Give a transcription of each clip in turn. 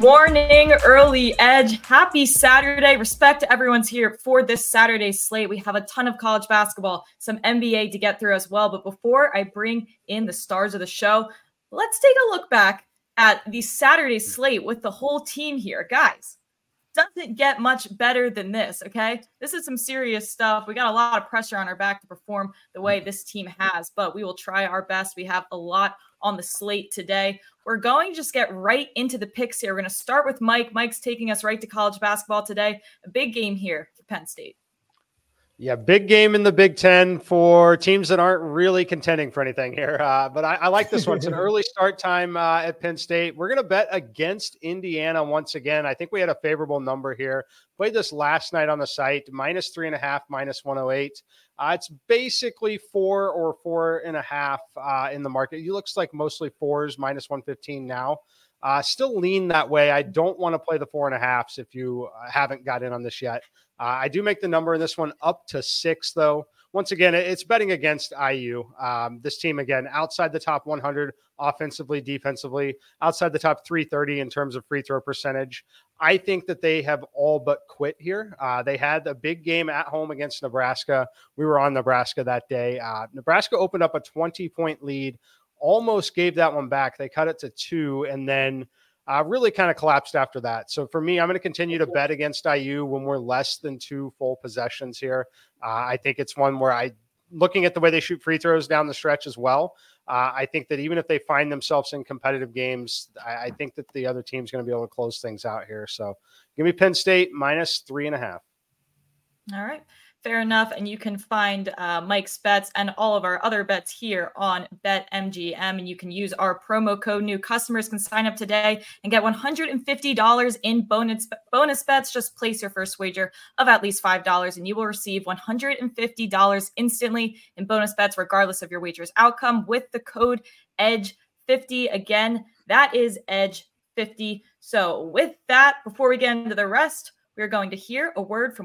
Morning, early edge. Happy Saturday. Respect to everyone's here for this Saturday slate. We have a ton of college basketball, some NBA to get through as well. But before I bring in the stars of the show, let's take a look back at the Saturday slate with the whole team here. Guys, doesn't get much better than this. Okay. This is some serious stuff. We got a lot of pressure on our back to perform the way this team has, but we will try our best. We have a lot on the slate today. We're going to just get right into the picks here. We're going to start with Mike. Mike's taking us right to college basketball today. A big game here for Penn State. Yeah, big game in the Big Ten for teams that aren't really contending for anything here. Uh, but I, I, like this one. It's an early start time uh, at Penn State. We're going to bet against Indiana once again. I think we had a favorable number here. Played this last night on the site, minus three and a half, minus 108. Uh, it's basically four or four and a half uh, in the market. It looks like mostly fours, minus 115 now. Uh, still lean that way. I don't want to play the four and a halfs if you uh, haven't got in on this yet. Uh, I do make the number in this one up to six, though. Once again, it's betting against IU. Um, this team, again, outside the top 100 offensively, defensively, outside the top 330 in terms of free throw percentage. I think that they have all but quit here. Uh, they had a big game at home against Nebraska. We were on Nebraska that day. Uh, Nebraska opened up a 20 point lead, almost gave that one back. They cut it to two, and then uh, really kind of collapsed after that. So for me, I'm going to continue to bet against IU when we're less than two full possessions here. Uh, I think it's one where I, looking at the way they shoot free throws down the stretch as well, uh, I think that even if they find themselves in competitive games, I, I think that the other team's going to be able to close things out here. So give me Penn State minus three and a half. All right. Fair enough. And you can find uh, Mike's bets and all of our other bets here on BetMGM. And you can use our promo code. New customers can sign up today and get $150 in bonus bonus bets. Just place your first wager of at least $5 and you will receive $150 instantly in bonus bets, regardless of your wager's outcome, with the code EDGE50. Again, that is EDGE50. So, with that, before we get into the rest, we're going to hear a word from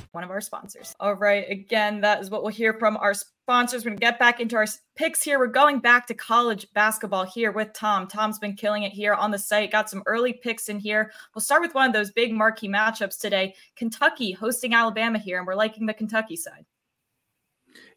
one of our sponsors. All right. Again, that is what we'll hear from our sponsors. We're going to get back into our picks here. We're going back to college basketball here with Tom. Tom's been killing it here on the site. Got some early picks in here. We'll start with one of those big marquee matchups today Kentucky hosting Alabama here, and we're liking the Kentucky side.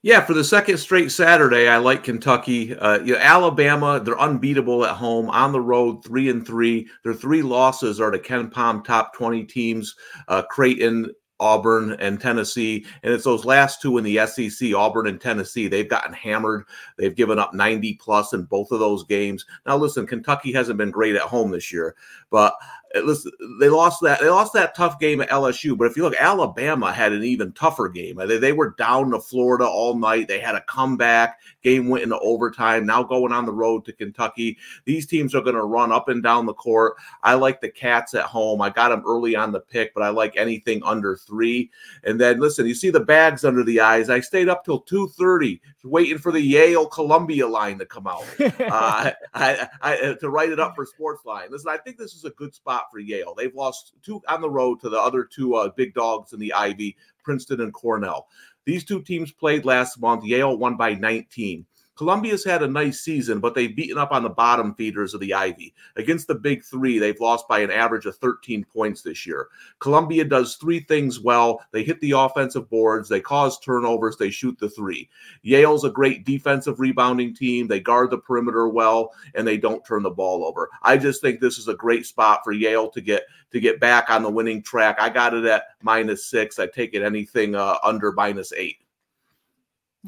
Yeah, for the second straight Saturday, I like Kentucky. Uh, you know, Alabama, they're unbeatable at home. On the road, three and three. Their three losses are to KenPom top twenty teams: uh, Creighton, Auburn and Tennessee. And it's those last two in the SEC, Auburn and Tennessee. They've gotten hammered. They've given up 90 plus in both of those games. Now, listen, Kentucky hasn't been great at home this year, but listen, they lost that they lost that tough game at LSU. But if you look, Alabama had an even tougher game. They, they were down to Florida all night. They had a comeback. Game went into overtime. Now going on the road to Kentucky. These teams are going to run up and down the court. I like the Cats at home. I got them early on the pick, but I like anything under three. And then listen, you see the bags under the eyes. I stayed up till two thirty waiting for the Yale Columbia line to come out uh, I, I, to write it up for Sportsline. Listen, I think this is a good spot for Yale. They've lost two on the road to the other two uh, big dogs in the Ivy, Princeton and Cornell. These two teams played last month. Yale won by 19. Columbia's had a nice season, but they've beaten up on the bottom feeders of the Ivy. Against the big three, they've lost by an average of 13 points this year. Columbia does three things well they hit the offensive boards, they cause turnovers, they shoot the three. Yale's a great defensive rebounding team. They guard the perimeter well, and they don't turn the ball over. I just think this is a great spot for Yale to get to get back on the winning track. I got it at minus six. I take it anything uh, under minus eight.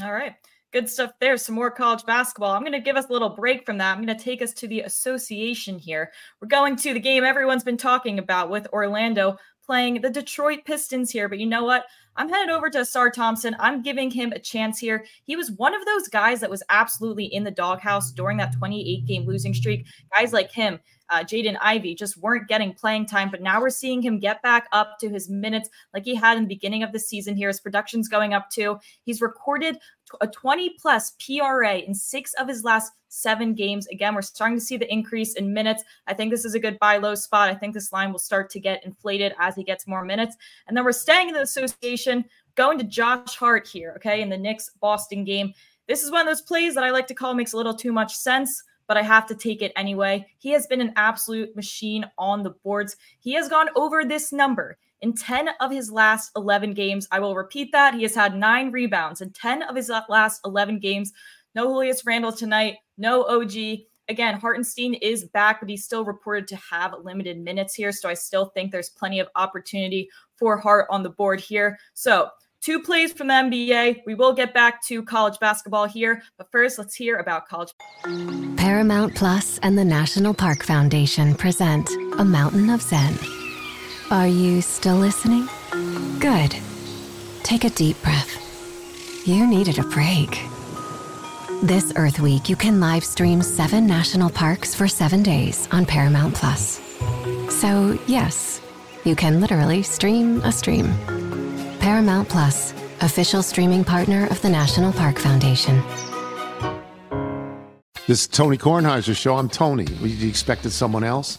All right. Good stuff there. Some more college basketball. I'm going to give us a little break from that. I'm going to take us to the association here. We're going to the game everyone's been talking about with Orlando playing the Detroit Pistons here. But you know what? I'm headed over to Ausar Thompson. I'm giving him a chance here. He was one of those guys that was absolutely in the doghouse during that 28 game losing streak. Guys like him, uh, Jaden Ivey, just weren't getting playing time. But now we're seeing him get back up to his minutes like he had in the beginning of the season here. His production's going up too. He's recorded a 20 plus PRA in six of his last seven games. Again, we're starting to see the increase in minutes. I think this is a good buy low spot. I think this line will start to get inflated as he gets more minutes. And then we're staying in the association, going to Josh Hart here, okay, in the Knicks Boston game. This is one of those plays that I like to call makes a little too much sense but I have to take it anyway. He has been an absolute machine on the boards. He has gone over this number in 10 of his last 11 games. I will repeat that. He has had nine rebounds in 10 of his last 11 games. No Julius Randle tonight, no OG. Again, Hartenstein is back, but he's still reported to have limited minutes here. So I still think there's plenty of opportunity for Hart on the board here. So two plays from the NBA. We will get back to college basketball here, but first, let's hear about college. Paramount Plus and the National Park Foundation present A Mountain of Zen. Are you still listening? Good. Take a deep breath. You needed a break. This Earth Week, you can live stream seven national parks for seven days on Paramount Plus. So, yes, you can literally stream a stream. Paramount Plus, official streaming partner of the National Park Foundation. This is Tony Kornheiser's show. I'm Tony. You expected someone else?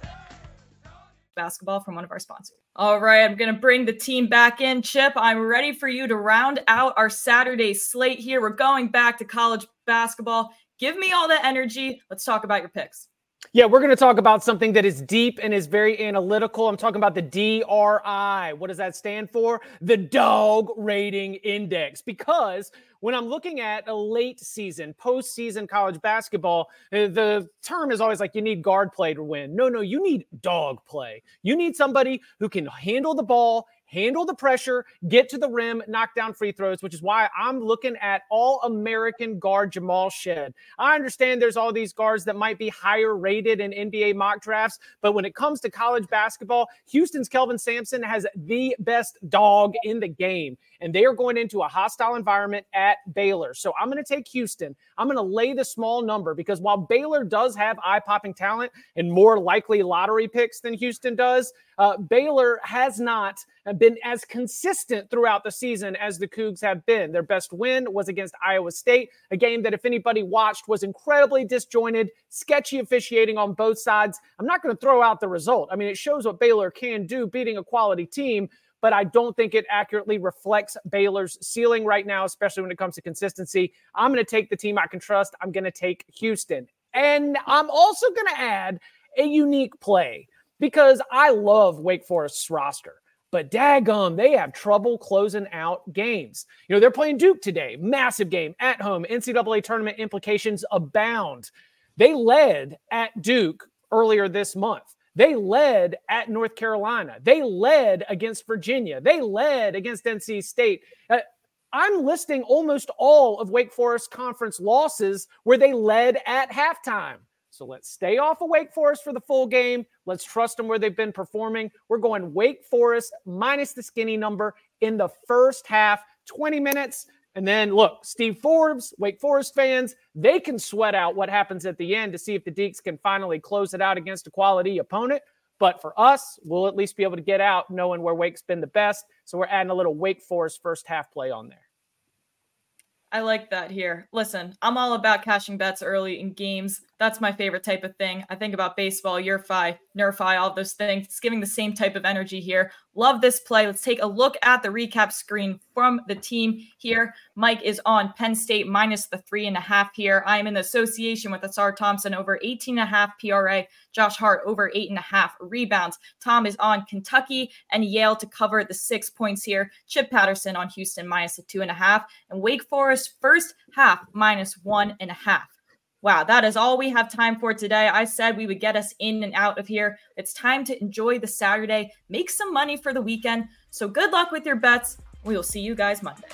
basketball from one of our sponsors. All right, I'm going to bring the team back in. Chip, I'm ready for you to round out our Saturday slate here. We're going back to college basketball. Give me all the energy. Let's talk about your picks. Yeah, we're going to talk about something that is deep and is very analytical. I'm talking about the DRI. What does that stand for? The Dog Rating Index. Because when I'm looking at a late season, postseason college basketball, uh, the term is always like you need guard play to win. No, no, you need dog play. You need somebody who can handle the ball, handle the pressure, get to the rim, knock down free throws, which is why I'm looking at all American guard Jamal Shead. I understand there's all these guards that might be higher rated in NBA mock drafts, but when it comes to college basketball, Houston's Kelvin Sampson has the best dog in the game and they are going into a hostile environment at Baylor. So I'm going to take Houston. I'm going to lay the small number because while Baylor does have eye popping talent and more likely lottery picks than Houston does, uh, Baylor has not been as consistent throughout the season as the Cougs have been. Their best win was against Iowa State, a game that, if anybody watched, was incredibly disjointed, sketchy officiating on both sides. I'm not going to throw out the result. I mean, it shows what Baylor can do beating a quality team, but I don't think it accurately reflects Baylor's ceiling right now, especially when it comes to consistency. I'm going to take the team I can trust. I'm going to take Houston. And I'm also going to add a unique play because I love Wake Forest's roster. But daggum, they have trouble closing out games. You know, they're playing Duke today, massive game at home. NCAA tournament implications abound. They led at Duke earlier this month. They led at North Carolina. They led against Virginia. They led against NC State. Uh, I'm listing almost all of Wake Forest conference losses where they led at halftime. So let's stay off of Wake Forest for the full game. Let's trust them where they've been performing. We're going Wake Forest minus the skinny number in the first half, 20 minutes. And then look, Steve Forbes, Wake Forest fans, they can sweat out what happens at the end to see if the Deacs can finally close it out against a quality opponent. But for us, we'll at least be able to get out knowing where Wake's been the best. So we're adding a little Wake Forest first half play on there. I like that here. Listen, I'm all about cashing bets early in games. That's my favorite type of thing. I think about baseball, NRFI, NRFI, all those things. It's giving the same type of energy here. Love this play. Let's take a look at the recap screen from the team here. Mike is on Penn State minus the three and a half here. I am in the association with Ausar Thompson over 18 and a half PRA. Josh Hart over eight and a half rebounds. Tom is on Kentucky and Yale to cover the six points here. Chip Patterson on Houston minus the two and a half. And Wake Forest first half minus one and a half. Wow, that is all we have time for today. I said we would get us in and out of here. It's time to enjoy the Saturday, make some money for the weekend. So good luck with your bets. We will see you guys Monday.